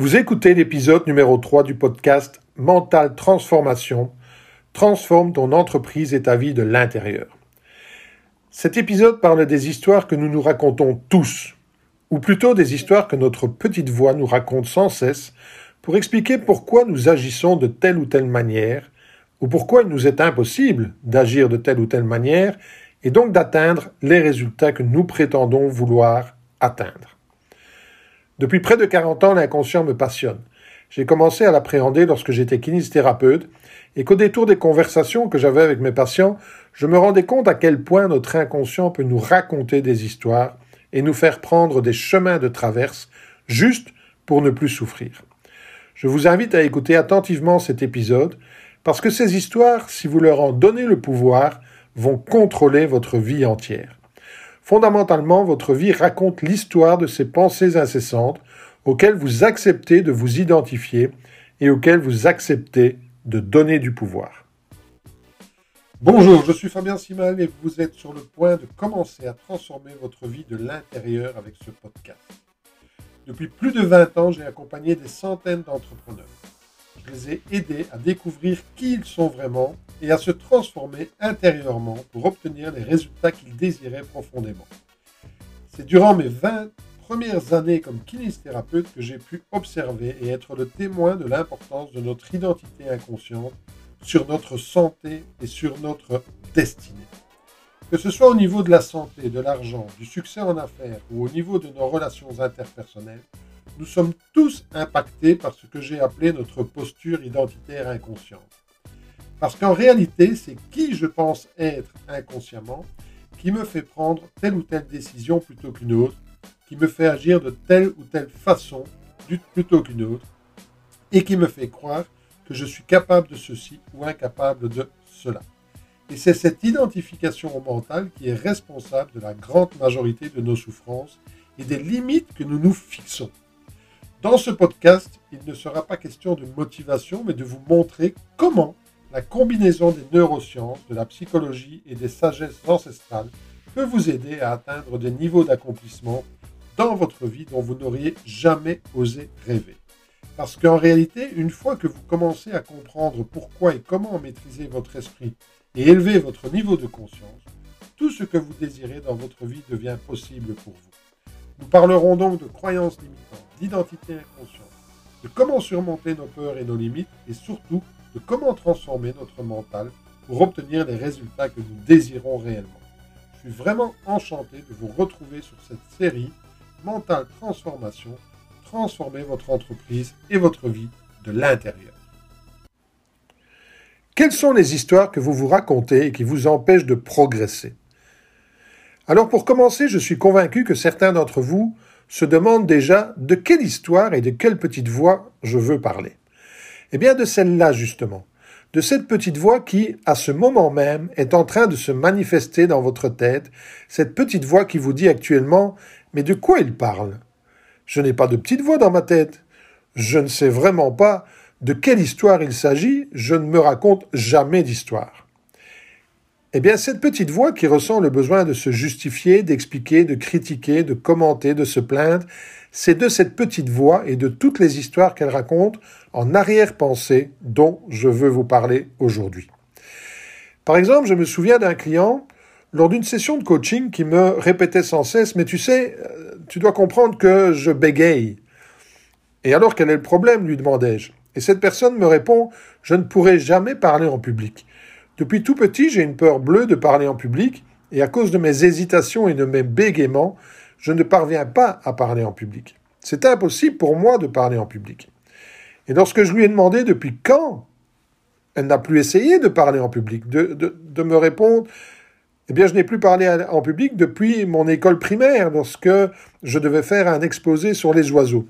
Vous écoutez l'épisode numéro 3 du podcast Mental Transformation. Transforme ton entreprise et ta vie de l'intérieur. Cet épisode parle des histoires que nous nous racontons tous, ou plutôt des histoires que notre petite voix nous raconte sans cesse pour expliquer pourquoi nous agissons de telle ou telle manière, ou pourquoi il nous est impossible d'agir de telle ou telle manière, et donc d'atteindre les résultats que nous prétendons vouloir atteindre. Depuis près de 40 ans, l'inconscient me passionne. J'ai commencé à l'appréhender lorsque j'étais kinésithérapeute et qu'au détour des conversations que j'avais avec mes patients, je me rendais compte à quel point notre inconscient peut nous raconter des histoires et nous faire prendre des chemins de traverse juste pour ne plus souffrir. Je vous invite à écouter attentivement cet épisode parce que ces histoires, si vous leur en donnez le pouvoir, vont contrôler votre vie entière. Fondamentalement, votre vie raconte l'histoire de ces pensées incessantes auxquelles vous acceptez de vous identifier et auxquelles vous acceptez de donner du pouvoir. Bonjour, je suis Fabien Simal et vous êtes sur le point de commencer à transformer votre vie de l'intérieur avec ce podcast. Depuis plus de 20 ans, j'ai accompagné des centaines d'entrepreneurs. Je les ai aidés à découvrir qui ils sont vraiment et à se transformer intérieurement pour obtenir les résultats qu'ils désiraient profondément. C'est durant mes 20 premières années comme kinésithérapeute que j'ai pu observer et être le témoin de l'importance de notre identité inconsciente sur notre santé et sur notre destinée. Que ce soit au niveau de la santé, de l'argent, du succès en affaires ou au niveau de nos relations interpersonnelles, nous sommes tous impactés par ce que j'ai appelé notre posture identitaire inconsciente. Parce qu'en réalité, c'est qui je pense être inconsciemment qui me fait prendre telle ou telle décision plutôt qu'une autre, qui me fait agir de telle ou telle façon plutôt qu'une autre, et qui me fait croire que je suis capable de ceci ou incapable de cela. Et c'est cette identification au mental qui est responsable de la grande majorité de nos souffrances et des limites que nous nous fixons. Dans ce podcast, il ne sera pas question de motivation, mais de vous montrer comment la combinaison des neurosciences, de la psychologie et des sagesses ancestrales peut vous aider à atteindre des niveaux d'accomplissement dans votre vie dont vous n'auriez jamais osé rêver. Parce qu'en réalité, une fois que vous commencez à comprendre pourquoi et comment maîtriser votre esprit et élever votre niveau de conscience, tout ce que vous désirez dans votre vie devient possible pour vous. Nous parlerons donc de croyances limitantes, d'identité inconsciente, de comment surmonter nos peurs et nos limites et surtout de comment transformer notre mental pour obtenir les résultats que nous désirons réellement. Je suis vraiment enchanté de vous retrouver sur cette série Mental Transformation, transformer votre entreprise et votre vie de l'intérieur. Quelles sont les histoires que vous vous racontez et qui vous empêchent de progresser? Alors pour commencer, je suis convaincu que certains d'entre vous se demandent déjà de quelle histoire et de quelle petite voix je veux parler. Eh bien de celle-là justement, de cette petite voix qui, à ce moment même, est en train de se manifester dans votre tête, cette petite voix qui vous dit actuellement Mais de quoi il parle? Je n'ai pas de petite voix dans ma tête. Je ne sais vraiment pas de quelle histoire il s'agit, je ne me raconte jamais d'histoire. Eh bien, cette petite voix qui ressent le besoin de se justifier, d'expliquer, de critiquer, de commenter, de se plaindre, c'est de cette petite voix et de toutes les histoires qu'elle raconte en arrière-pensée dont je veux vous parler aujourd'hui. Par exemple, je me souviens d'un client lors d'une session de coaching qui me répétait sans cesse Mais tu sais, euh, tu dois comprendre que je bégaye. Et alors quel est le problème? lui demandai-je. Et cette personne me répond Je ne pourrai jamais parler en public. Depuis tout petit, j'ai une peur bleue de parler en public, et à cause de mes hésitations et de mes bégaiements, je ne parviens pas à parler en public. C'est impossible pour moi de parler en public. Et lorsque je lui ai demandé depuis quand elle n'a plus essayé de parler en public, de, me répondre, eh bien, je n'ai plus parlé en public depuis mon école primaire, lorsque je devais faire un exposé sur les oiseaux.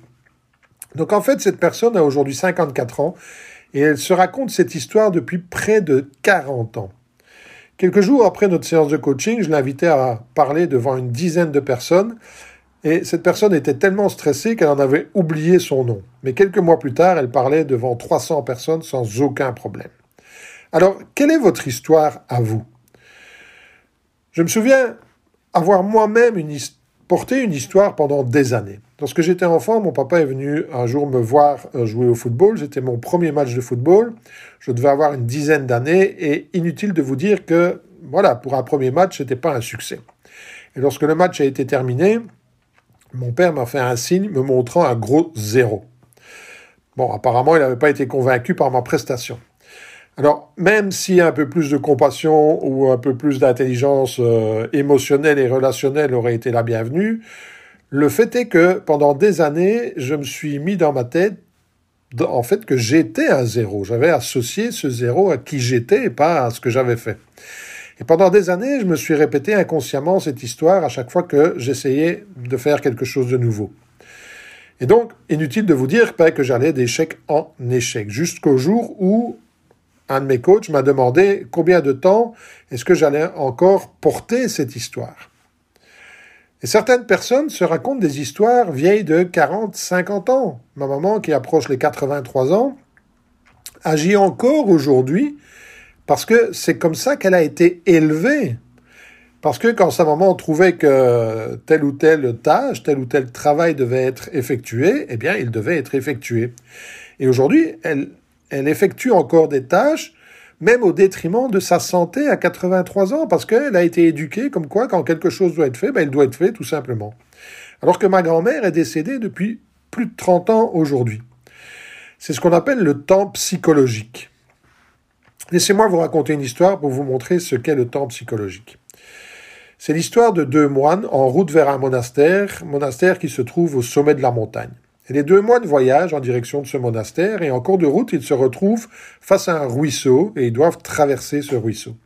Donc, en fait, cette personne a aujourd'hui 54 ans et elle se raconte cette histoire depuis près de 40 ans. Quelques jours après notre séance de coaching, je l'invitais à parler devant une dizaine de personnes et cette personne était tellement stressée qu'elle en avait oublié son nom. Mais quelques mois plus tard, elle parlait devant 300 personnes sans aucun problème. Alors, quelle est votre histoire à vous? Je me souviens avoir moi-même porté une histoire pendant des années. Lorsque j'étais enfant, mon papa est venu un jour me voir euh, jouer au football. C'était mon premier match de football. Je devais avoir une dizaine d'années et inutile de vous dire que, voilà, pour un premier match, ce n'était pas un succès. Et lorsque le match a été terminé, mon père m'a fait un signe me montrant un gros zéro. Bon, apparemment, il n'avait pas été convaincu par ma prestation. Alors, même si un peu plus de compassion ou un peu plus d'intelligence euh, émotionnelle et relationnelle aurait été la bienvenue, le fait est que pendant des années, je me suis mis dans ma tête en fait que j'étais un zéro. J'avais associé ce zéro à qui j'étais et pas à ce que j'avais fait. Et pendant des années, je me suis répété inconsciemment cette histoire à chaque fois que j'essayais de faire quelque chose de nouveau. Et donc, inutile de vous dire que j'allais d'échec en échec, jusqu'au jour où un de mes coachs m'a demandé combien de temps est-ce que j'allais encore porter cette histoire. Et certaines personnes se racontent des histoires vieilles de 40, 50 ans. Ma maman, qui approche les 83 ans, agit encore aujourd'hui parce que c'est comme ça qu'elle a été élevée. Parce que quand sa maman trouvait que telle ou telle tâche, tel ou tel travail devait être effectué, eh bien, il devait être effectué. Et aujourd'hui, elle, elle effectue encore des tâches, même au détriment de sa santé à 83 ans, parce qu'elle a été éduquée comme quoi, quand quelque chose doit être fait, ben, il doit être fait tout simplement. Alors que ma grand-mère est décédée depuis plus de 30 ans aujourd'hui. C'est ce qu'on appelle le temps psychologique. Laissez-moi vous raconter une histoire pour vous montrer ce qu'est le temps psychologique. C'est l'histoire de deux moines en route vers un monastère, monastère qui se trouve au sommet de la montagne. Les deux moines voyagent en direction de ce monastère et en cours de route, ils se retrouvent face à un ruisseau et ils doivent traverser ce ruisseau.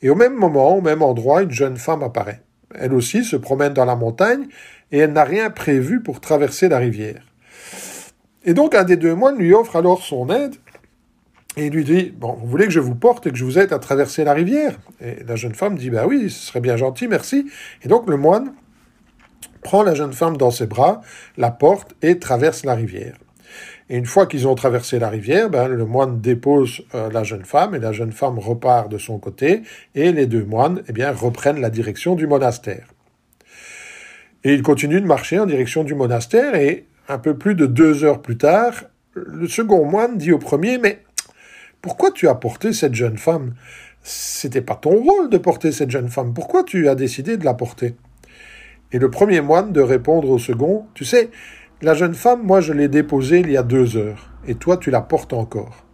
Et au même moment, au même endroit, une jeune femme apparaît. Elle aussi se promène dans la montagne et elle n'a rien prévu pour traverser la rivière. Et donc un des deux moines lui offre alors son aide et il lui dit, bon, vous voulez que je vous porte et que je vous aide à traverser la rivière? Et la jeune femme dit, bah oui, ce serait bien gentil, merci. Et donc le moine prend la jeune femme dans ses bras, la porte et traverse la rivière. Et une fois qu'ils ont traversé la rivière, ben, le moine dépose euh, la jeune femme et la jeune femme repart de son côté et les deux moines eh bien, reprennent la direction du monastère. Et ils continuent de marcher en direction du monastère et un peu plus de deux heures plus tard, le second moine dit au premier, mais pourquoi tu as porté cette jeune femme? C'était pas ton rôle de porter cette jeune femme. Pourquoi tu as décidé de la porter? Et le premier moine de répondre au second, tu sais, la jeune femme, moi je l'ai déposée il y a deux heures, et toi tu la portes encore.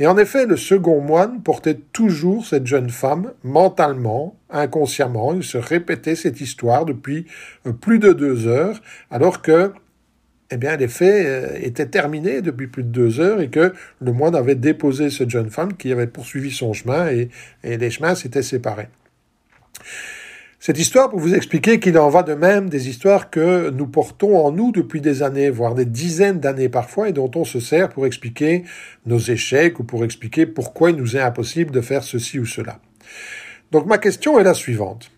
Et en effet, le second moine portait toujours cette jeune femme mentalement, inconsciemment. Il se répétait cette histoire depuis euh, plus de deux heures, alors que eh bien, les faits euh, étaient terminés depuis plus de deux heures et que le moine avait déposé cette jeune femme qui avait poursuivi son chemin et, les chemins s'étaient séparés. Cette histoire pour vous expliquer qu'il en va de même des histoires que nous portons en nous depuis des années, voire des dizaines d'années parfois, et dont on se sert pour expliquer nos échecs ou pour expliquer pourquoi il nous est impossible de faire ceci ou cela. Donc ma question est la suivante.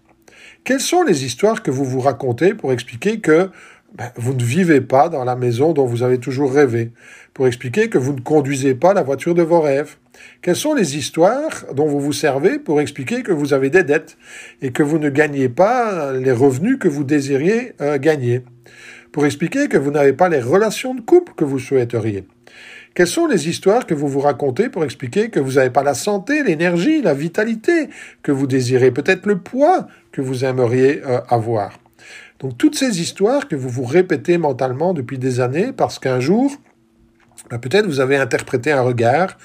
Quelles sont les histoires que vous vous racontez pour expliquer que ben, vous ne vivez pas dans la maison dont vous avez toujours rêvé, pour expliquer que vous ne conduisez pas la voiture de vos rêves. Quelles sont les histoires dont vous vous servez pour expliquer que vous avez des dettes et que vous ne gagnez pas les revenus que vous désiriez euh, gagner Pour expliquer que vous n'avez pas les relations de couple que vous souhaiteriez quelles sont les histoires que vous vous racontez pour expliquer que vous n'avez pas la santé, l'énergie, la vitalité que vous désirez, peut-être le poids que vous aimeriez euh, avoir donc toutes ces histoires que vous vous répétez mentalement depuis des années parce qu'un jour, ben, peut-être vous avez interprété un regard,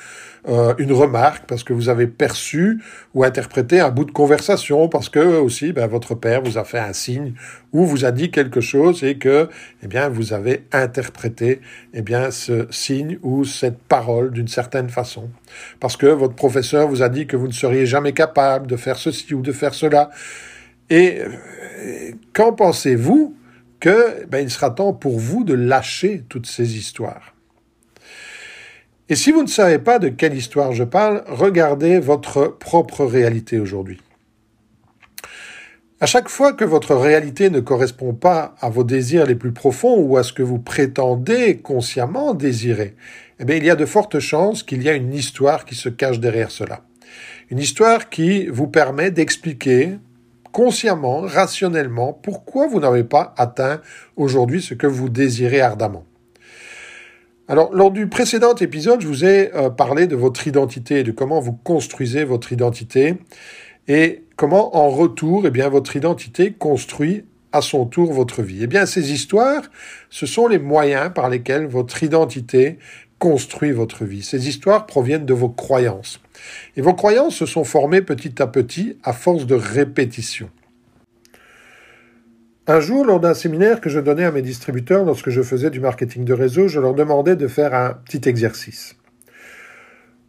euh, une remarque, parce que vous avez perçu ou interprété un bout de conversation, parce que aussi ben, votre père vous a fait un signe ou vous a dit quelque chose et que eh bien vous avez interprété eh bien ce signe ou cette parole d'une certaine façon, parce que votre professeur vous a dit que vous ne seriez jamais capable de faire ceci ou de faire cela. Et euh, qu'en pensez-vous que ben, il sera temps pour vous de lâcher toutes ces histoires? Et si vous ne savez pas de quelle histoire je parle, regardez votre propre réalité aujourd'hui. À chaque fois que votre réalité ne correspond pas à vos désirs les plus profonds ou à ce que vous prétendez consciemment désirer, eh il y a de fortes chances qu'il y a une histoire qui se cache derrière cela. Une histoire qui vous permet d'expliquer consciemment, rationnellement, pourquoi vous n'avez pas atteint aujourd'hui ce que vous désirez ardemment. Alors, lors du précédent épisode, je vous ai euh, parlé de votre identité, de comment vous construisez votre identité et comment, en retour, eh bien, votre identité construit à son tour votre vie. Eh bien, ces histoires, ce sont les moyens par lesquels votre identité construit votre vie. Ces histoires proviennent de vos croyances. Et vos croyances se sont formées petit à petit à force de répétition. Un jour, lors d'un séminaire que je donnais à mes distributeurs lorsque je faisais du marketing de réseau, je leur demandais de faire un petit exercice.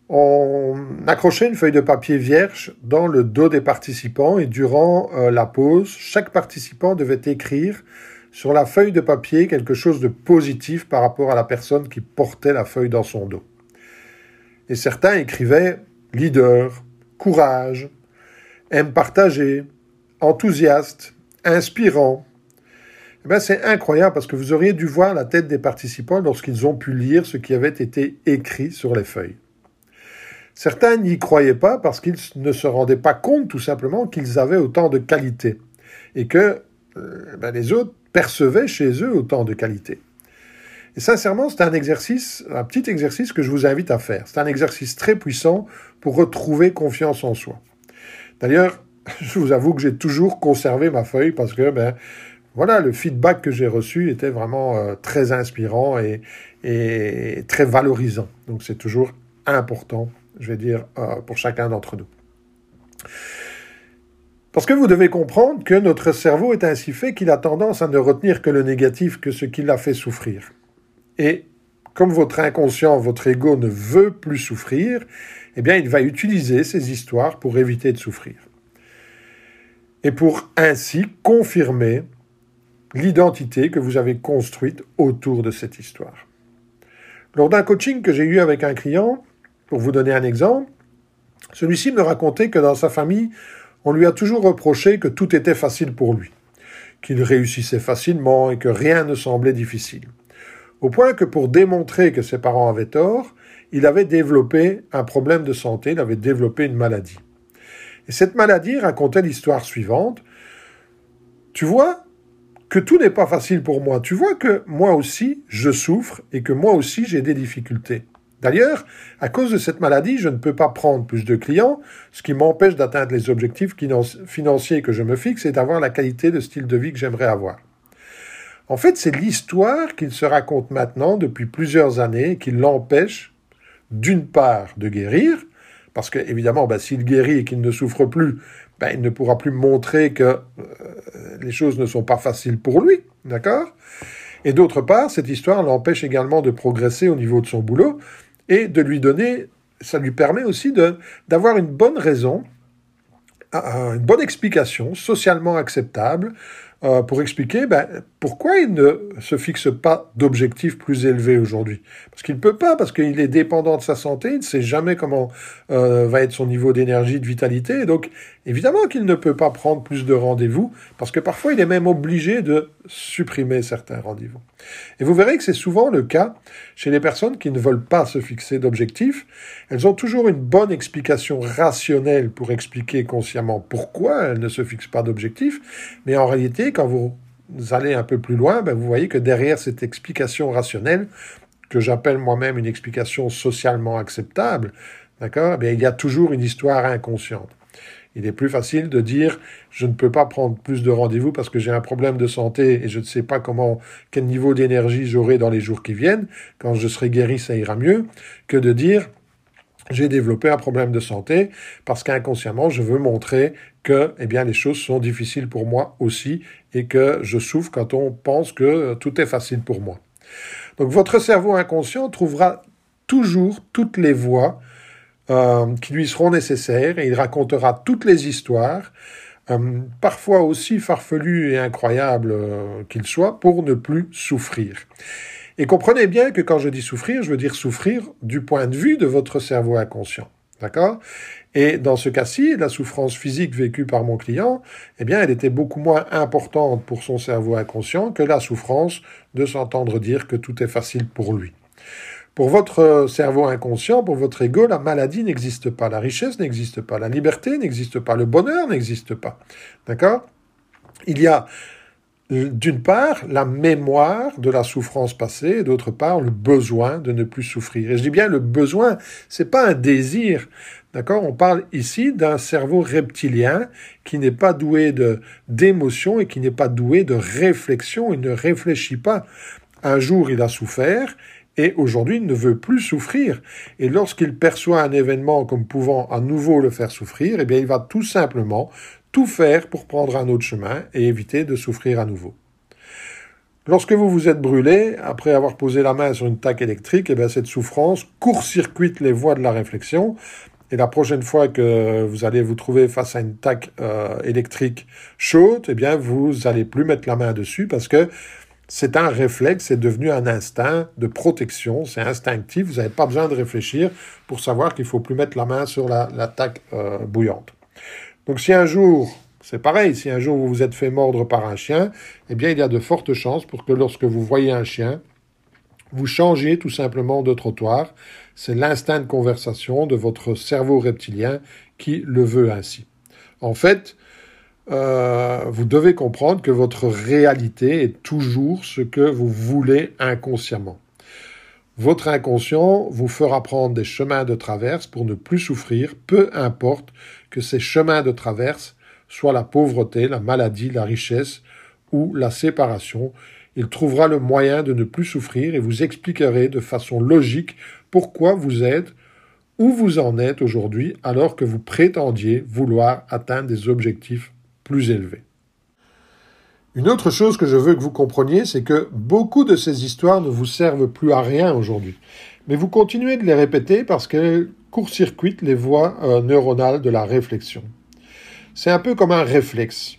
On accrochait une feuille de papier vierge dans le dos des participants et durant euh, la pause, chaque participant devait écrire sur la feuille de papier quelque chose de positif par rapport à la personne qui portait la feuille dans son dos. Et certains écrivaient leader, courage, aime partager, enthousiaste, inspirant. Eh ben, c'est incroyable parce que vous auriez dû voir la tête des participants lorsqu'ils ont pu lire ce qui avait été écrit sur les feuilles. Certains n'y croyaient pas parce qu'ils ne se rendaient pas compte tout simplement qu'ils avaient autant de qualité et que euh, ben, les autres percevaient chez eux autant de qualité. Et sincèrement, c'est un exercice, un petit exercice que je vous invite à faire. C'est un exercice très puissant pour retrouver confiance en soi. D'ailleurs, je vous avoue que j'ai toujours conservé ma feuille parce que, ben, voilà, le feedback que j'ai reçu était vraiment euh, très inspirant et, très valorisant. Donc, c'est toujours important, je vais dire, euh, pour chacun d'entre nous. Parce que vous devez comprendre que notre cerveau est ainsi fait qu'il a tendance à ne retenir que le négatif, que ce qui l'a fait souffrir. Et comme votre inconscient, votre ego ne veut plus souffrir, eh bien, il va utiliser ces histoires pour éviter de souffrir. Et pour ainsi confirmer l'identité que vous avez construite autour de cette histoire. Lors d'un coaching que j'ai eu avec un client, pour vous donner un exemple, celui-ci me racontait que dans sa famille, on lui a toujours reproché que tout était facile pour lui, qu'il réussissait facilement et que rien ne semblait difficile. Au point que pour démontrer que ses parents avaient tort, il avait développé un problème de santé, il avait développé une maladie. Et cette maladie racontait l'histoire suivante. Tu vois que tout n'est pas facile pour moi. Tu vois que moi aussi, je souffre et que moi aussi, j'ai des difficultés. D'ailleurs, à cause de cette maladie, je ne peux pas prendre plus de clients, ce qui m'empêche d'atteindre les objectifs financiers que je me fixe et d'avoir la qualité de style de vie que j'aimerais avoir. En fait, c'est l'histoire qu'il se raconte maintenant depuis plusieurs années qui l'empêche, d'une part, de guérir, parce que évidemment, ben, s'il guérit et qu'il ne souffre plus, ben, il ne pourra plus montrer que euh, les choses ne sont pas faciles pour lui, d'accord? Et d'autre part, cette histoire l'empêche également de progresser au niveau de son boulot, et de lui donner, ça lui permet aussi d'avoir une bonne raison, une bonne explication socialement acceptable euh, pour expliquer ben, pourquoi il ne se fixe pas d'objectifs plus élevés aujourd'hui? Parce qu'il ne peut pas, parce qu'il est dépendant de sa santé, il ne sait jamais comment euh, va être son niveau d'énergie, de vitalité. donc, évidemment qu'il ne peut pas prendre plus de rendez-vous, parce que parfois il est même obligé de supprimer certains rendez-vous. Et vous verrez que c'est souvent le cas chez les personnes qui ne veulent pas se fixer d'objectifs. Elles ont toujours une bonne explication rationnelle pour expliquer consciemment pourquoi elles ne se fixent pas d'objectifs, mais en réalité, quand vous allez un peu plus loin, ben vous voyez que derrière cette explication rationnelle, que j'appelle moi-même une explication socialement acceptable, d'accord, eh il y a toujours une histoire inconsciente. Il est plus facile de dire je ne peux pas prendre plus de rendez-vous parce que j'ai un problème de santé et je ne sais pas comment quel niveau d'énergie j'aurai dans les jours qui viennent. Quand je serai guéri, ça ira mieux que de dire j'ai développé un problème de santé parce qu'inconsciemment je veux montrer que eh bien les choses sont difficiles pour moi aussi et que je souffre quand on pense que tout est facile pour moi. Donc votre cerveau inconscient trouvera toujours toutes les voies euh, qui lui seront nécessaires et il racontera toutes les histoires, euh, parfois aussi farfelues et incroyables euh, qu'ils soient, pour ne plus souffrir. Et comprenez bien que quand je dis souffrir, je veux dire souffrir du point de vue de votre cerveau inconscient. D'accord? Et dans ce cas-ci, la souffrance physique vécue par mon client, eh bien, elle était beaucoup moins importante pour son cerveau inconscient que la souffrance de s'entendre dire que tout est facile pour lui. Pour votre cerveau inconscient, pour votre ego, la maladie n'existe pas, la richesse n'existe pas, la liberté n'existe pas, le bonheur n'existe pas. D'accord? Il y a d'une part la mémoire de la souffrance passée et d'autre part le besoin de ne plus souffrir. Et je dis bien le besoin, c'est pas un désir. D'accord? On parle ici d'un cerveau reptilien qui n'est pas doué de d'émotion et qui n'est pas doué de réflexion, il ne réfléchit pas. Un jour, il a souffert et aujourd'hui il ne veut plus souffrir. Et lorsqu'il perçoit un événement comme pouvant à nouveau le faire souffrir, eh bien il va tout simplement tout faire pour prendre un autre chemin et éviter de souffrir à nouveau. Lorsque vous vous êtes brûlé, après avoir posé la main sur une taque électrique, eh bien cette souffrance court-circuite les voies de la réflexion. Et la prochaine fois que vous allez vous trouver face à une taque euh, électrique chaude, eh bien vous n'allez plus mettre la main dessus parce que c'est un réflexe, c'est devenu un instinct de protection, c'est instinctif, vous n'avez pas besoin de réfléchir pour savoir qu'il faut plus mettre la main sur la, la euh, bouillante. Donc si un jour, c'est pareil, si un jour vous vous êtes fait mordre par un chien, eh bien il y a de fortes chances pour que lorsque vous voyez un chien, vous changez tout simplement de trottoir. C'est l'instinct de conversation de votre cerveau reptilien qui le veut ainsi. En fait, euh, vous devez comprendre que votre réalité est toujours ce que vous voulez inconsciemment. Votre inconscient vous fera prendre des chemins de traverse pour ne plus souffrir, peu importe que ces chemins de traverse soient la pauvreté, la maladie, la richesse ou la séparation. Il trouvera le moyen de ne plus souffrir et vous expliquerait de façon logique pourquoi vous êtes où vous en êtes aujourd'hui alors que vous prétendiez vouloir atteindre des objectifs plus élevés. Une autre chose que je veux que vous compreniez, c'est que beaucoup de ces histoires ne vous servent plus à rien aujourd'hui. Mais vous continuez de les répéter parce qu'elles court-circuitent les voies euh, neuronales de la réflexion. C'est un peu comme un réflexe.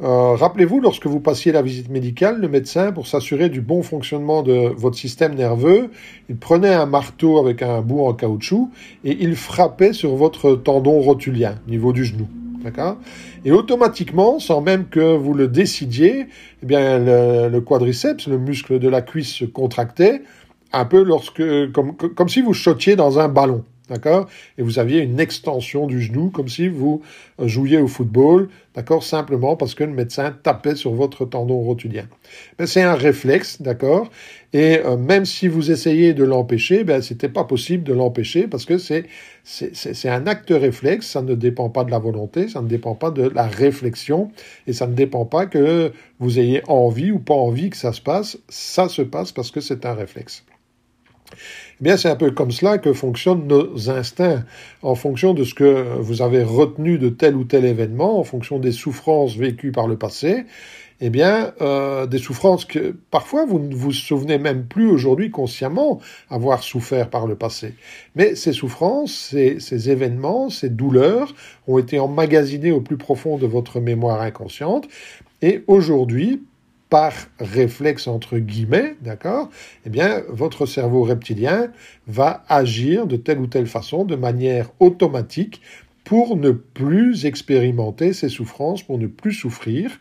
Euh, rappelez-vous, lorsque vous passiez la visite médicale, le médecin, pour s'assurer du bon fonctionnement de votre système nerveux, il prenait un marteau avec un bout en caoutchouc et il frappait sur votre tendon rotulien, au niveau du genou. Et automatiquement, sans même que vous le décidiez, eh bien, le, quadriceps, le muscle de la cuisse se contractait, un peu lorsque, comme, comme si vous chotiez dans un ballon. D'accord? Et vous aviez une extension du genou, comme si vous jouiez au football, d'accord? Simplement parce que le médecin tapait sur votre tendon rotulien. Ben, c'est un réflexe, d'accord? Et euh, même si vous essayez de l'empêcher, ben, c'était pas possible de l'empêcher parce que c'est, c'est un acte réflexe, ça ne dépend pas de la volonté, ça ne dépend pas de la réflexion, et ça ne dépend pas que vous ayez envie ou pas envie que ça se passe, ça se passe parce que c'est un réflexe. Eh bien, c'est un peu comme cela que fonctionnent nos instincts, en fonction de ce que vous avez retenu de tel ou tel événement, en fonction des souffrances vécues par le passé. Eh bien, euh, des souffrances que parfois vous ne vous souvenez même plus aujourd'hui consciemment avoir souffert par le passé. Mais ces souffrances, ces, ces événements, ces douleurs ont été emmagasinés au plus profond de votre mémoire inconsciente. Et aujourd'hui, par réflexe entre guillemets, d'accord Eh bien, votre cerveau reptilien va agir de telle ou telle façon, de manière automatique, pour ne plus expérimenter ces souffrances, pour ne plus souffrir,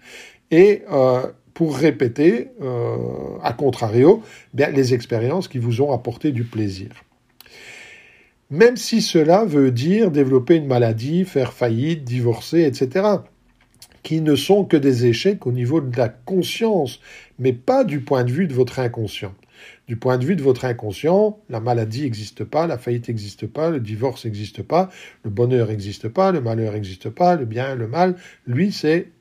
et euh, pour répéter, euh, à contrario, bien, les expériences qui vous ont apporté du plaisir. Même si cela veut dire développer une maladie, faire faillite, divorcer, etc qui ne sont que des échecs au niveau de la conscience, mais pas du point de vue de votre inconscient. Du point de vue de votre inconscient, la maladie n'existe pas, la faillite n'existe pas, le divorce n'existe pas, le bonheur n'existe pas, le malheur n'existe pas, le bien, le mal. Lui, c'est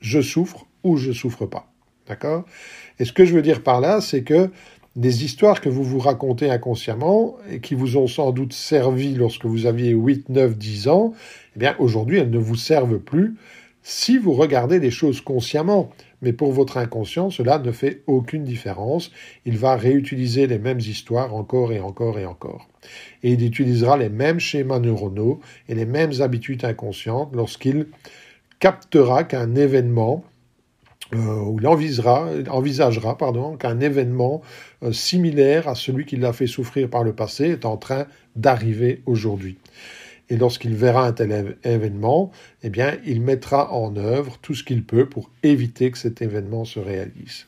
je souffre ou je souffre pas. D'accord? Et ce que je veux dire par là, c'est que des histoires que vous vous racontez inconsciemment et qui vous ont sans doute servi lorsque vous aviez 8, 9, 10 ans, eh bien aujourd'hui elles ne vous servent plus si vous regardez les choses consciemment. Mais pour votre inconscient, cela ne fait aucune différence. Il va réutiliser les mêmes histoires encore et encore et encore. Et il utilisera les mêmes schémas neuronaux et les mêmes habitudes inconscientes lorsqu'il captera qu'un événement euh, ou il envisagera, qu'un événement euh, similaire à celui qui l'a fait souffrir par le passé est en train d'arriver aujourd'hui et lorsqu'il verra un tel événement, eh bien, il mettra en œuvre tout ce qu'il peut pour éviter que cet événement se réalise.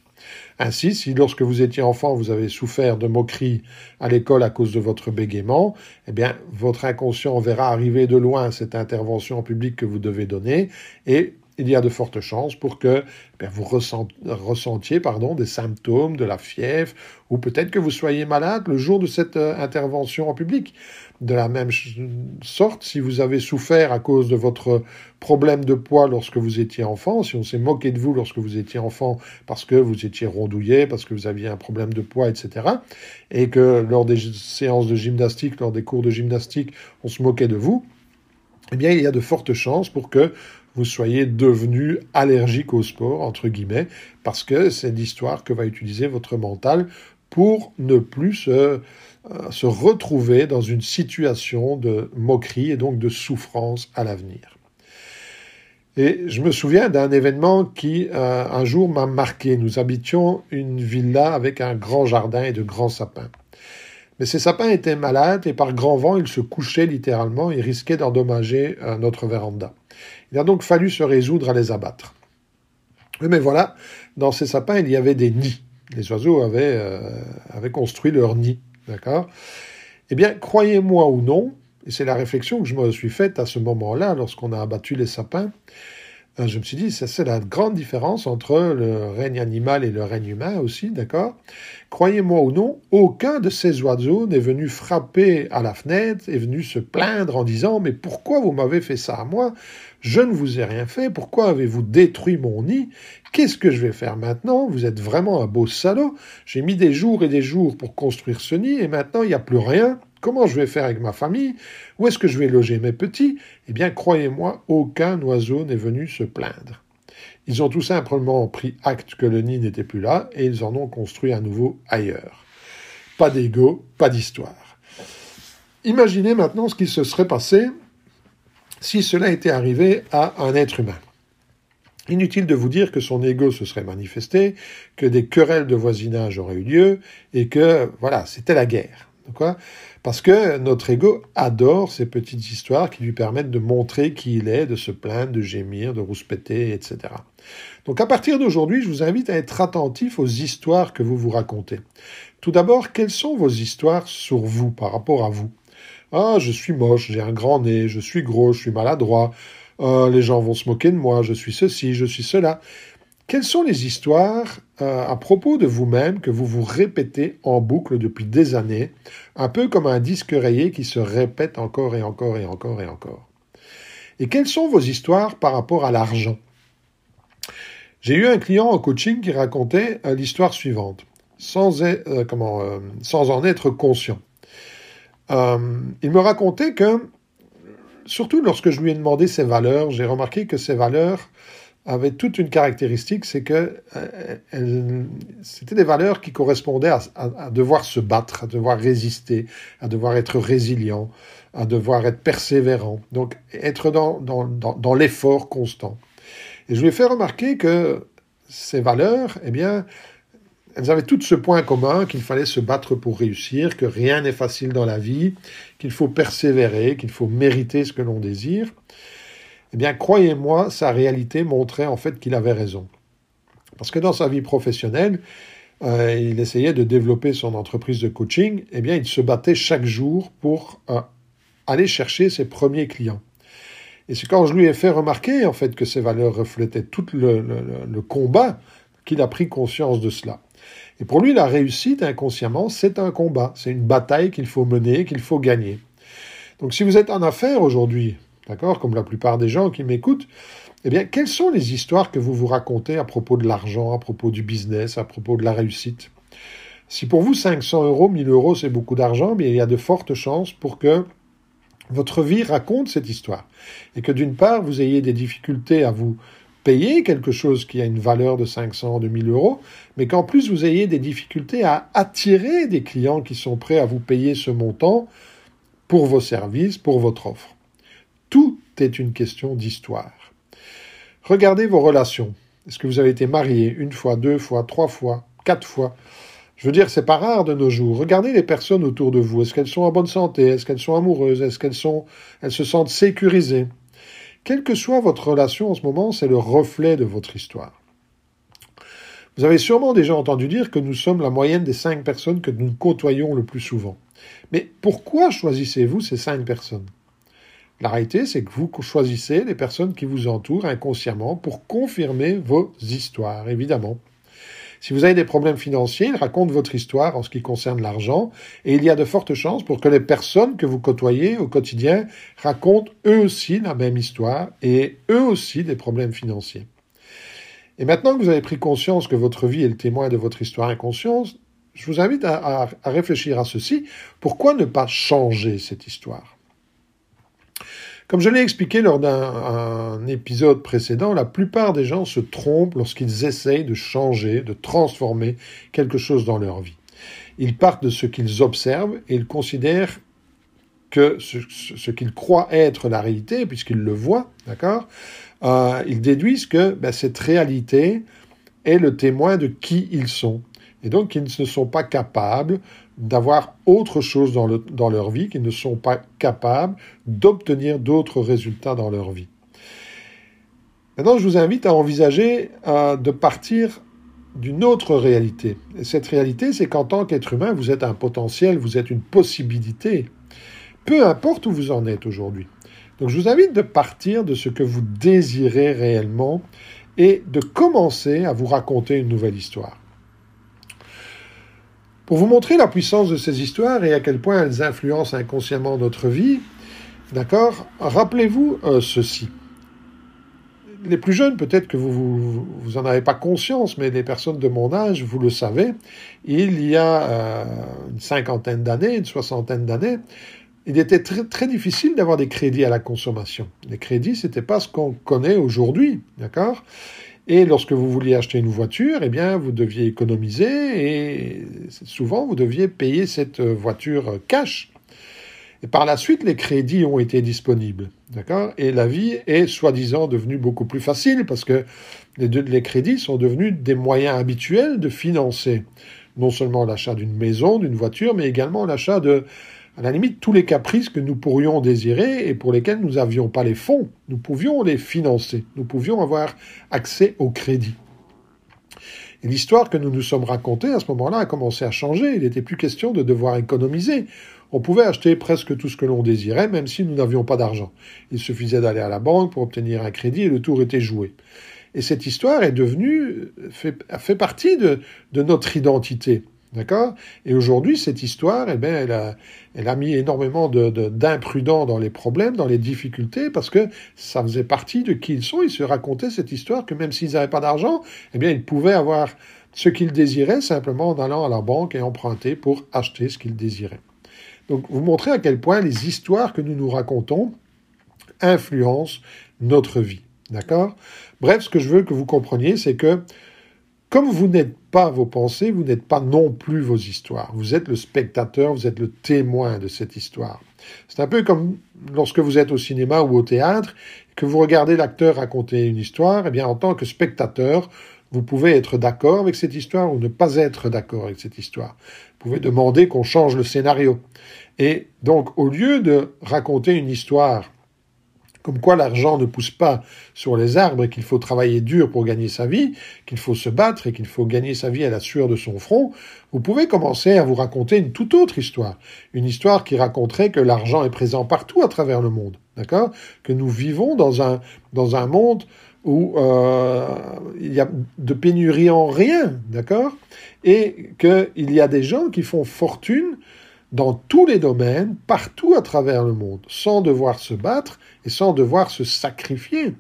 Ainsi, si lorsque vous étiez enfant, vous avez souffert de moqueries à l'école à cause de votre bégaiement, eh bien, votre inconscient verra arriver de loin cette intervention en public que vous devez donner et il y a de fortes chances pour que eh vous ressentiez pardon, des symptômes de la fièvre ou peut-être que vous soyez malade le jour de cette euh, intervention en public. De la même sorte, si vous avez souffert à cause de votre problème de poids lorsque vous étiez enfant, si on s'est moqué de vous lorsque vous étiez enfant parce que vous étiez rondouillé, parce que vous aviez un problème de poids, etc., et que lors des séances de gymnastique, lors des cours de gymnastique, on se moquait de vous, eh bien, il y a de fortes chances pour que vous soyez devenu allergique au sport, entre guillemets, parce que c'est l'histoire que va utiliser votre mental pour ne plus se, euh, se retrouver dans une situation de moquerie et donc de souffrance à l'avenir. Et je me souviens d'un événement qui, euh, un jour, m'a marqué. Nous habitions une villa avec un grand jardin et de grands sapins. Mais ces sapins étaient malades et par grand vent, ils se couchaient littéralement et risquaient d'endommager euh, notre véranda. Il a donc fallu se résoudre à les abattre. Mais voilà, dans ces sapins, il y avait des nids. Les oiseaux avaient, euh, construit leur nid. D'accord? Eh bien, croyez-moi ou non, et c'est la réflexion que je me suis faite à ce moment-là, lorsqu'on a abattu les sapins, euh, je me suis dit, c'est la grande différence entre le règne animal et le règne humain aussi, d'accord? Croyez-moi ou non, aucun de ces oiseaux n'est venu frapper à la fenêtre, est venu se plaindre en disant, mais pourquoi vous m'avez fait ça à moi? Je ne vous ai rien fait, pourquoi avez-vous détruit mon nid? Qu'est-ce que je vais faire maintenant? Vous êtes vraiment un beau salaud. J'ai mis des jours et des jours pour construire ce nid et maintenant il n'y a plus rien. Comment je vais faire avec ma famille? Où est-ce que je vais loger mes petits? Eh bien, croyez-moi, aucun oiseau n'est venu se plaindre. Ils ont tout simplement pris acte que le nid n'était plus là et ils en ont construit un nouveau ailleurs. Pas d'ego, pas d'histoire. Imaginez maintenant ce qui se serait passé si cela était arrivé à un être humain. Inutile de vous dire que son ego se serait manifesté, que des querelles de voisinage auraient eu lieu et que, voilà, c'était la guerre. Parce que notre ego adore ces petites histoires qui lui permettent de montrer qui il est, de se plaindre, de gémir, de rouspéter, etc. Donc à partir d'aujourd'hui, je vous invite à être attentif aux histoires que vous vous racontez. Tout d'abord, quelles sont vos histoires sur vous, par rapport à vous? Ah, je suis moche, j'ai un grand nez, je suis gros, je suis maladroit, ah, les gens vont se moquer de moi, je suis ceci, je suis cela. Quelles sont les histoires euh, à propos de vous-même que vous vous répétez en boucle depuis des années, un peu comme un disque rayé qui se répète encore et encore et encore et encore? Et quelles sont vos histoires par rapport à l'argent? J'ai eu un client en coaching qui racontait euh, l'histoire suivante, euh, sans en être conscient. Il me racontait que, surtout lorsque je lui ai demandé ses valeurs, j'ai remarqué que ses valeurs avait toute une caractéristique, c'est que euh, c'était des valeurs qui correspondaient à, devoir se battre, à devoir résister, à devoir être résilient, à devoir être persévérant, donc être dans, dans, dans, l'effort constant. Et je lui ai fait remarquer que ces valeurs, eh bien, elles avaient toutes ce point commun qu'il fallait se battre pour réussir, que rien n'est facile dans la vie, qu'il faut persévérer, qu'il faut mériter ce que l'on désire. Eh bien, croyez-moi, sa réalité montrait en fait qu'il avait raison. Parce que dans sa vie professionnelle, euh, il essayait de développer son entreprise de coaching, eh bien, il se battait chaque jour pour euh, aller chercher ses premiers clients. Et c'est quand je lui ai fait remarquer, en fait, que ses valeurs reflétaient tout le combat qu'il a pris conscience de cela. Et pour lui, la réussite, inconsciemment, c'est un combat. C'est une bataille qu'il faut mener, qu'il faut gagner. Donc, si vous êtes en affaires aujourd'hui, d'accord, comme la plupart des gens qui m'écoutent, eh bien, quelles sont les histoires que vous vous racontez à propos de l'argent, à propos du business, à propos de la réussite? Si pour vous 500 euros, 1000 euros, c'est beaucoup d'argent, bien, il y a de fortes chances pour que votre vie raconte cette histoire. Et que d'une part, vous ayez des difficultés à vous payer quelque chose qui a une valeur de 500, de 1000 euros, mais qu'en plus vous ayez des difficultés à attirer des clients qui sont prêts à vous payer ce montant pour vos services, pour votre offre. Tout est une question d'histoire. Regardez vos relations. Est-ce que vous avez été marié une fois, deux fois, trois fois, quatre fois? Je veux dire, c'est pas rare de nos jours. Regardez les personnes autour de vous. Est-ce qu'elles sont en bonne santé? Est-ce qu'elles sont amoureuses? Est-ce qu'elles se sentent sécurisées? Quelle que soit votre relation en ce moment, c'est le reflet de votre histoire. Vous avez sûrement déjà entendu dire que nous sommes la moyenne des cinq personnes que nous côtoyons le plus souvent. Mais pourquoi choisissez-vous ces cinq personnes? La réalité, c'est que vous choisissez les personnes qui vous entourent inconsciemment pour confirmer vos histoires, évidemment. Si vous avez des problèmes financiers, ils racontent votre histoire en ce qui concerne l'argent, et il y a de fortes chances pour que les personnes que vous côtoyez au quotidien racontent eux aussi la même histoire et eux aussi des problèmes financiers. Et maintenant que vous avez pris conscience que votre vie est le témoin de votre histoire inconsciente, je vous invite à, réfléchir à ceci. Pourquoi ne pas changer cette histoire? Comme je l'ai expliqué lors d'un épisode précédent, la plupart des gens se trompent lorsqu'ils essayent de changer, de transformer quelque chose dans leur vie. Ils partent de ce qu'ils observent et ils considèrent que ce, qu'ils croient être la réalité, puisqu'ils le voient, d'accord euh, Ils déduisent que ben, cette réalité est le témoin de qui ils sont. Et donc, ils ne sont pas capables d'avoir autre chose dans, le, dans leur vie, qu'ils ne sont pas capables d'obtenir d'autres résultats dans leur vie. Maintenant, je vous invite à envisager euh, de partir d'une autre réalité. Et cette réalité, c'est qu'en tant qu'être humain, vous êtes un potentiel, vous êtes une possibilité peu importe où vous en êtes aujourd'hui. Donc je vous invite de partir de ce que vous désirez réellement et de commencer à vous raconter une nouvelle histoire. Pour vous montrer la puissance de ces histoires et à quel point elles influencent inconsciemment notre vie, d'accord, rappelez-vous euh, ceci. Les plus jeunes, peut-être que vous, vous, en avez pas conscience, mais les personnes de mon âge, vous le savez, il y a euh, une cinquantaine d'années, une soixantaine d'années, il était très, très difficile d'avoir des crédits à la consommation. Les crédits, c'était pas ce qu'on connaît aujourd'hui, d'accord? Et lorsque vous vouliez acheter une voiture, eh bien, vous deviez économiser et souvent vous deviez payer cette voiture cash. Et par la suite, les crédits ont été disponibles, d'accord? Et la vie est soi-disant devenue beaucoup plus facile parce que les, les crédits sont devenus des moyens habituels de financer non seulement l'achat d'une maison, d'une voiture, mais également l'achat de à la limite, tous les caprices que nous pourrions désirer et pour lesquels nous n'avions pas les fonds, nous pouvions les financer, nous pouvions avoir accès au crédit. Et l'histoire que nous nous sommes racontée à ce moment-là a commencé à changer. Il n'était plus question de devoir économiser. On pouvait acheter presque tout ce que l'on désirait, même si nous n'avions pas d'argent. Il suffisait d'aller à la banque pour obtenir un crédit et le tour était joué. Et cette histoire est devenue, fait, fait partie de, de notre identité. D'accord? Et aujourd'hui, cette histoire, eh bien, elle a, elle a mis énormément d'imprudents dans les problèmes, dans les difficultés, parce que ça faisait partie de qui ils sont. Ils se racontaient cette histoire que même s'ils n'avaient pas d'argent, eh bien, ils pouvaient avoir ce qu'ils désiraient simplement en allant à la banque et emprunter pour acheter ce qu'ils désiraient. Donc, vous montrez à quel point les histoires que nous nous racontons influencent notre vie. D'accord? Bref, ce que je veux que vous compreniez, c'est que comme vous n'êtes pas vos pensées, vous n'êtes pas non plus vos histoires. Vous êtes le spectateur, vous êtes le témoin de cette histoire. C'est un peu comme lorsque vous êtes au cinéma ou au théâtre, que vous regardez l'acteur raconter une histoire, eh bien, en tant que spectateur, vous pouvez être d'accord avec cette histoire ou ne pas être d'accord avec cette histoire. Vous pouvez demander qu'on change le scénario. Et donc, au lieu de raconter une histoire comme quoi l'argent ne pousse pas sur les arbres et qu'il faut travailler dur pour gagner sa vie, qu'il faut se battre et qu'il faut gagner sa vie à la sueur de son front, vous pouvez commencer à vous raconter une toute autre histoire. Une histoire qui raconterait que l'argent est présent partout à travers le monde. D'accord? Que nous vivons dans un, dans un monde où euh, il y a de pénurie en rien, d'accord? Et qu'il y a des gens qui font fortune dans tous les domaines, partout à travers le monde, sans devoir se battre et sans devoir se sacrifier.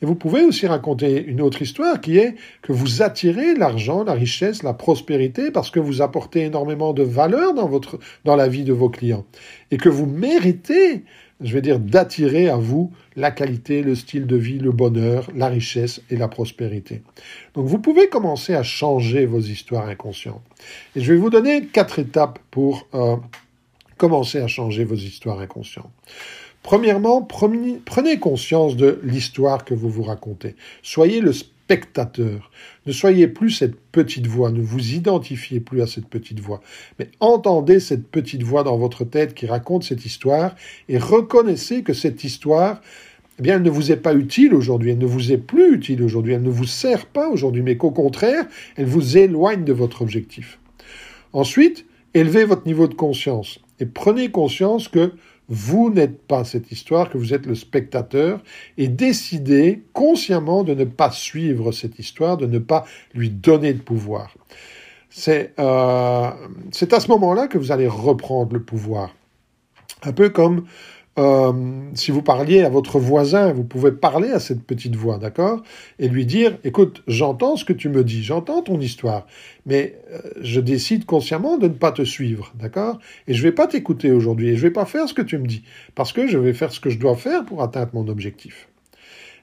Et vous pouvez aussi raconter une autre histoire qui est que vous attirez l'argent, la richesse, la prospérité parce que vous apportez énormément de valeur dans votre, dans la vie de vos clients. Et que vous méritez je vais dire, d'attirer à vous la qualité, le style de vie, le bonheur, la richesse et la prospérité. Donc vous pouvez commencer à changer vos histoires inconscientes. Et je vais vous donner quatre étapes pour euh, commencer à changer vos histoires inconscientes. Premièrement, prenez conscience de l'histoire que vous vous racontez. Soyez le spectateur. Ne soyez plus cette petite voix, ne vous identifiez plus à cette petite voix, mais entendez cette petite voix dans votre tête qui raconte cette histoire et reconnaissez que cette histoire eh bien, elle ne vous est pas utile aujourd'hui, elle ne vous est plus utile aujourd'hui, elle ne vous sert pas aujourd'hui, mais qu'au contraire, elle vous éloigne de votre objectif. Ensuite, élevez votre niveau de conscience et prenez conscience que vous n'êtes pas cette histoire, que vous êtes le spectateur, et décidez consciemment de ne pas suivre cette histoire, de ne pas lui donner de pouvoir. C'est euh, à ce moment-là que vous allez reprendre le pouvoir. Un peu comme euh, si vous parliez à votre voisin, vous pouvez parler à cette petite voix, d'accord Et lui dire, écoute, j'entends ce que tu me dis, j'entends ton histoire, mais euh, je décide consciemment de ne pas te suivre, d'accord Et je vais pas t'écouter aujourd'hui, et je vais pas faire ce que tu me dis, parce que je vais faire ce que je dois faire pour atteindre mon objectif.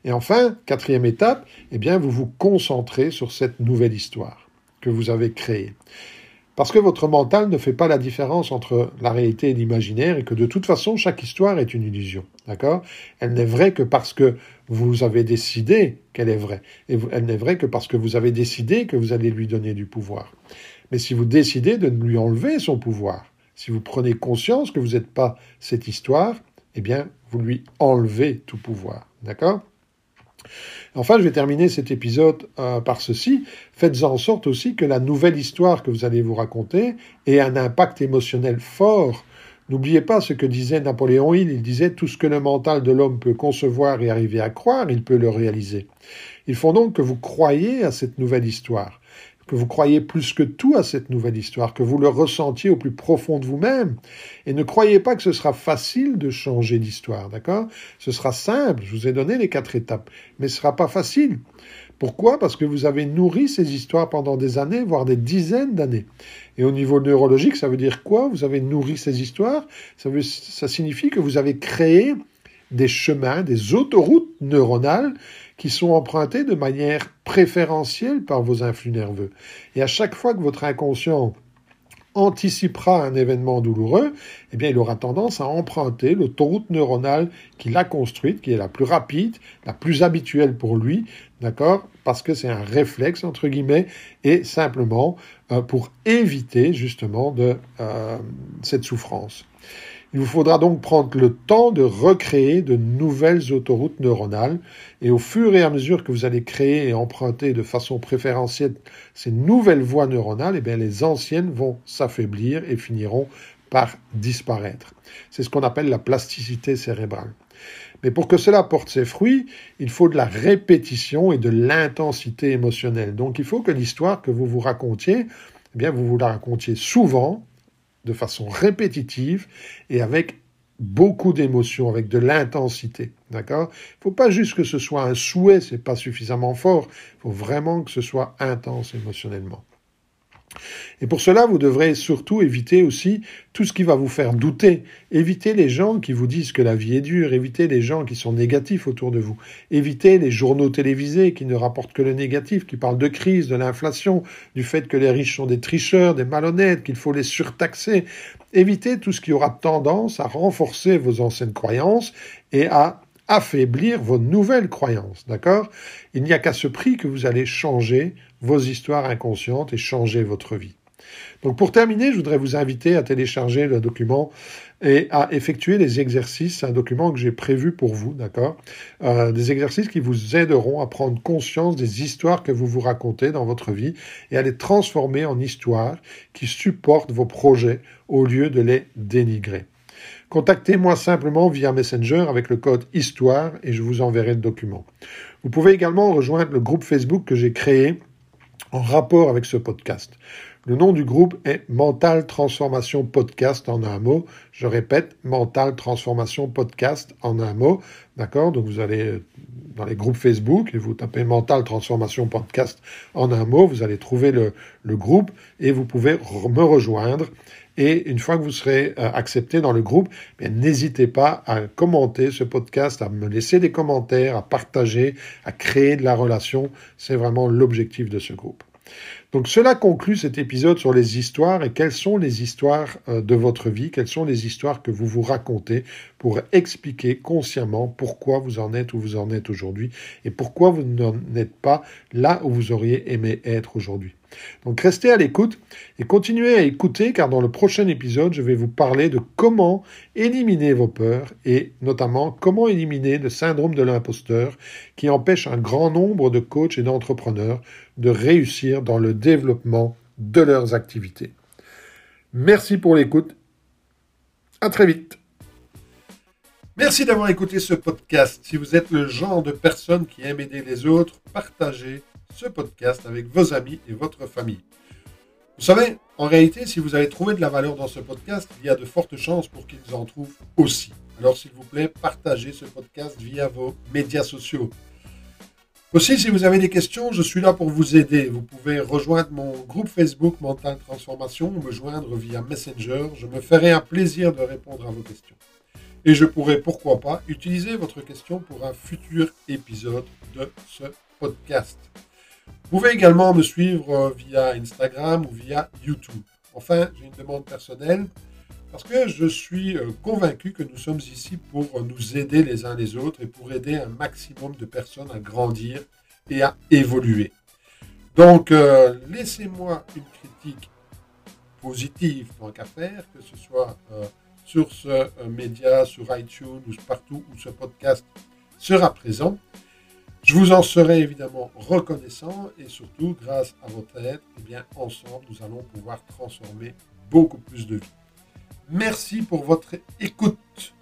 Et enfin, quatrième étape, eh bien, vous vous concentrez sur cette nouvelle histoire que vous avez créée. Parce que votre mental ne fait pas la différence entre la réalité et l'imaginaire et que de toute façon, chaque histoire est une illusion. D'accord? Elle n'est vraie que parce que vous avez décidé qu'elle est vraie. Et elle n'est vraie que parce que vous avez décidé que vous allez lui donner du pouvoir. Mais si vous décidez de lui enlever son pouvoir, si vous prenez conscience que vous n'êtes pas cette histoire, eh bien, vous lui enlevez tout pouvoir. D'accord? Enfin, je vais terminer cet épisode euh, par ceci. Faites en sorte aussi que la nouvelle histoire que vous allez vous raconter ait un impact émotionnel fort. N'oubliez pas ce que disait Napoléon Hill. Il disait tout ce que le mental de l'homme peut concevoir et arriver à croire, il peut le réaliser. Il faut donc que vous croyiez à cette nouvelle histoire que vous croyez plus que tout à cette nouvelle histoire, que vous le ressentiez au plus profond de vous-même. Et ne croyez pas que ce sera facile de changer d'histoire, d'accord? Ce sera simple, je vous ai donné les quatre étapes, mais ce sera pas facile. Pourquoi? Parce que vous avez nourri ces histoires pendant des années, voire des dizaines d'années. Et au niveau neurologique, ça veut dire quoi? Vous avez nourri ces histoires? Ça, veut, ça signifie que vous avez créé des chemins, des autoroutes neuronales qui sont empruntés de manière préférentielle par vos influx nerveux. Et à chaque fois que votre inconscient anticipera un événement douloureux, eh bien, il aura tendance à emprunter l'autoroute neuronale qu'il a construite, qui est la plus rapide, la plus habituelle pour lui, d'accord Parce que c'est un réflexe, entre guillemets, et simplement euh, pour éviter justement de euh, cette souffrance. Il vous faudra donc prendre le temps de recréer de nouvelles autoroutes neuronales et au fur et à mesure que vous allez créer et emprunter de façon préférentielle ces nouvelles voies neuronales, eh bien les anciennes vont s'affaiblir et finiront par disparaître. C'est ce qu'on appelle la plasticité cérébrale. Mais pour que cela porte ses fruits, il faut de la répétition et de l'intensité émotionnelle. Donc il faut que l'histoire que vous vous racontiez, eh bien vous vous la racontiez souvent de façon répétitive et avec beaucoup d'émotions, avec de l'intensité. D'accord? Il faut pas juste que ce soit un souhait, c'est pas suffisamment fort. Il faut vraiment que ce soit intense émotionnellement. Et pour cela, vous devrez surtout éviter aussi tout ce qui va vous faire douter. Évitez les gens qui vous disent que la vie est dure, évitez les gens qui sont négatifs autour de vous, évitez les journaux télévisés qui ne rapportent que le négatif, qui parlent de crise, de l'inflation, du fait que les riches sont des tricheurs, des malhonnêtes, qu'il faut les surtaxer. Évitez tout ce qui aura tendance à renforcer vos anciennes croyances et à affaiblir vos nouvelles croyances, d'accord? Il n'y a qu'à ce prix que vous allez changer vos histoires inconscientes et changer votre vie. Donc pour terminer, je voudrais vous inviter à télécharger le document et à effectuer les exercices, un document que j'ai prévu pour vous, d'accord? Euh, Des exercices qui vous aideront à prendre conscience des histoires que vous vous racontez dans votre vie et à les transformer en histoires qui supportent vos projets au lieu de les dénigrer. Contactez-moi simplement via Messenger avec le code Histoire et je vous enverrai le document. Vous pouvez également rejoindre le groupe Facebook que j'ai créé en rapport avec ce podcast. Le nom du groupe est Mental Transformation Podcast en un mot. Je répète, Mental Transformation Podcast en un mot. D'accord? Donc vous allez euh, dans les groupes Facebook et vous tapez Mental Transformation Podcast en un mot. Vous allez trouver le, le groupe et vous pouvez me rejoindre et une fois que vous serez euh, accepté dans le groupe, n'hésitez pas à commenter ce podcast, à me laisser des commentaires, à partager, à créer de la relation. C'est vraiment l'objectif de ce groupe. Donc cela conclut cet épisode sur les histoires et quelles sont les histoires euh, de votre vie, quelles sont les histoires que vous vous racontez pour expliquer consciemment pourquoi vous en êtes où vous en êtes aujourd'hui et pourquoi vous n'en êtes pas là où vous auriez aimé être aujourd'hui. Donc restez à l'écoute et continuez à écouter car dans le prochain épisode, je vais vous parler de comment éliminer vos peurs et notamment comment éliminer le syndrome de l'imposteur qui empêche un grand nombre de coachs et d'entrepreneurs de réussir dans le développement de leurs activités. Merci pour l'écoute. À très vite. Merci d'avoir écouté ce podcast. Si vous êtes le genre de personne qui aime aider les autres, partagez ce podcast avec vos amis et votre famille. Vous savez, en réalité, si vous avez trouvé de la valeur dans ce podcast, il y a de fortes chances pour qu'ils en trouvent aussi. Alors s'il vous plaît, partagez ce podcast via vos médias sociaux. Aussi, si vous avez des questions, je suis là pour vous aider. Vous pouvez rejoindre mon groupe Facebook Mental Transformation ou me joindre via Messenger. Je me ferai un plaisir de répondre à vos questions. Et je pourrai, pourquoi pas, utiliser votre question pour un futur épisode de ce podcast. Vous pouvez également me suivre via Instagram ou via YouTube. Enfin, j'ai une demande personnelle parce que je suis euh, convaincu que nous sommes ici pour nous aider les uns les autres et pour aider un maximum de personnes à grandir et à évoluer. Donc, euh, laissez-moi une critique positive tant qu'à faire, que ce soit sur ce média, sur iTunes ou partout où ce podcast sera présent. Je vous en serai évidemment reconnaissant et surtout, grâce à votre aide, eh bien, ensemble, nous allons pouvoir transformer beaucoup plus de vies. Merci pour votre écoute.